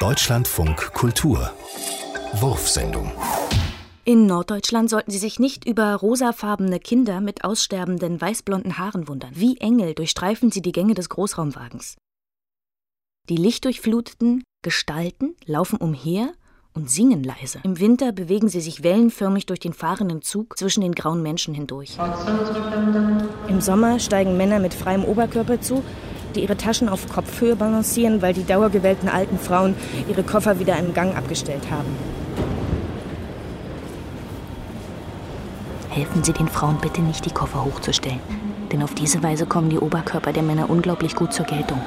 Deutschlandfunk Kultur Wurfsendung In Norddeutschland sollten Sie sich nicht über rosafarbene Kinder mit aussterbenden weißblonden Haaren wundern. Wie Engel durchstreifen sie die Gänge des Großraumwagens. Die lichtdurchfluteten Gestalten laufen umher und singen leise. Im Winter bewegen sie sich wellenförmig durch den fahrenden Zug zwischen den grauen Menschen hindurch. Im Sommer steigen Männer mit freiem Oberkörper zu, die ihre Taschen auf Kopfhöhe balancieren, weil die dauergewählten alten Frauen ihre Koffer wieder im Gang abgestellt haben. Helfen Sie den Frauen bitte nicht, die Koffer hochzustellen. Denn auf diese Weise kommen die Oberkörper der Männer unglaublich gut zur Geltung.